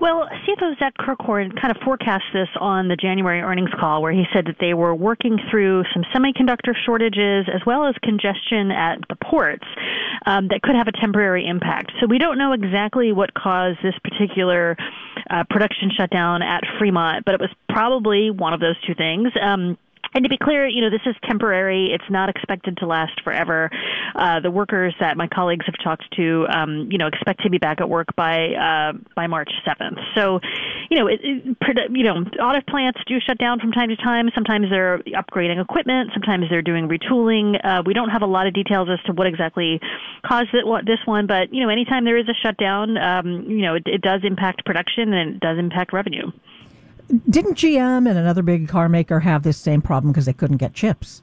Well, CFO Zach Kirkhorn kind of forecast this on the January earnings call, where he said that they were working through some semiconductor shortages as well as congestion at the ports um, that could have a temporary impact. So we don't know exactly what caused this particular uh, production shutdown at Fremont, but it was probably one of those two things. Um, and to be clear, you know, this is temporary. It's not expected to last forever. Uh, the workers that my colleagues have talked to, um, you know, expect to be back at work by uh, by March 7th. So, you know, it, it, you know, auto plants do shut down from time to time. Sometimes they're upgrading equipment. Sometimes they're doing retooling. Uh, we don't have a lot of details as to what exactly caused it, what, this one, but you know, anytime there is a shutdown, um, you know, it, it does impact production and it does impact revenue. Didn't GM and another big car maker have this same problem because they couldn't get chips?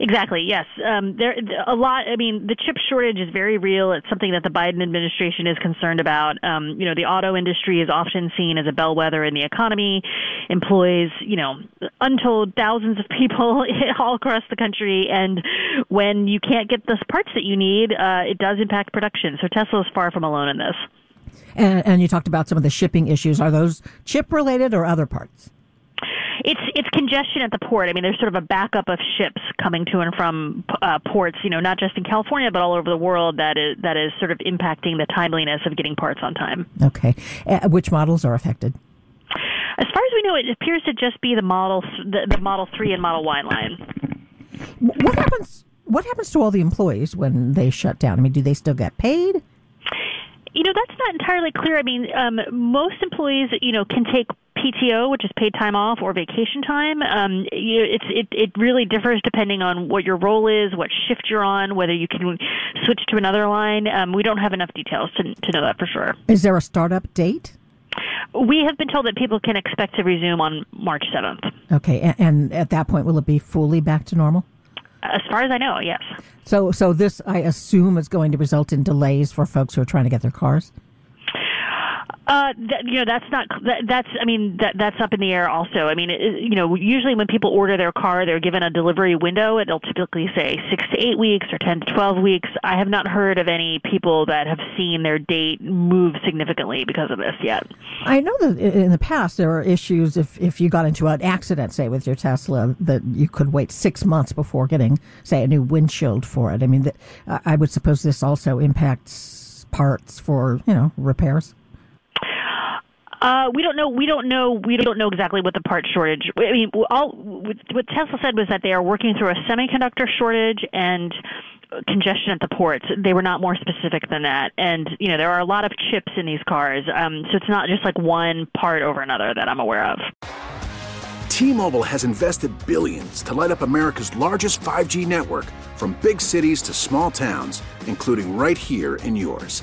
Exactly. Yes. Um, there a lot. I mean, the chip shortage is very real. It's something that the Biden administration is concerned about. Um, you know, the auto industry is often seen as a bellwether in the economy, employs you know untold thousands of people all across the country, and when you can't get the parts that you need, uh, it does impact production. So Tesla is far from alone in this. And, and you talked about some of the shipping issues. Are those chip related or other parts? It's it's congestion at the port. I mean, there's sort of a backup of ships coming to and from uh, ports. You know, not just in California but all over the world. That is that is sort of impacting the timeliness of getting parts on time. Okay, uh, which models are affected? As far as we know, it appears to just be the model the, the Model Three and Model Y line. What happens? What happens to all the employees when they shut down? I mean, do they still get paid? You know, that's not entirely clear. I mean, um, most employees, you know, can take PTO, which is paid time off, or vacation time. Um, you, it's it it really differs depending on what your role is, what shift you're on, whether you can switch to another line. Um, we don't have enough details to to know that for sure. Is there a startup date? We have been told that people can expect to resume on March 7th. Okay, and, and at that point, will it be fully back to normal? As far as I know, yes. So, so this, I assume, is going to result in delays for folks who are trying to get their cars. Uh, that, you know, that's not that, that's. I mean, that that's up in the air. Also, I mean, it, you know, usually when people order their car, they're given a delivery window. It'll typically say six to eight weeks or ten to twelve weeks. I have not heard of any people that have seen their date move significantly because of this yet. I know that in the past there were issues if if you got into an accident, say with your Tesla, that you could wait six months before getting, say, a new windshield for it. I mean, that, I would suppose this also impacts parts for you know repairs. Uh, we don't know. We don't know. We don't know exactly what the part shortage. I mean, all what Tesla said was that they are working through a semiconductor shortage and congestion at the ports. They were not more specific than that. And you know, there are a lot of chips in these cars, um, so it's not just like one part over another that I'm aware of. T-Mobile has invested billions to light up America's largest 5G network, from big cities to small towns, including right here in yours.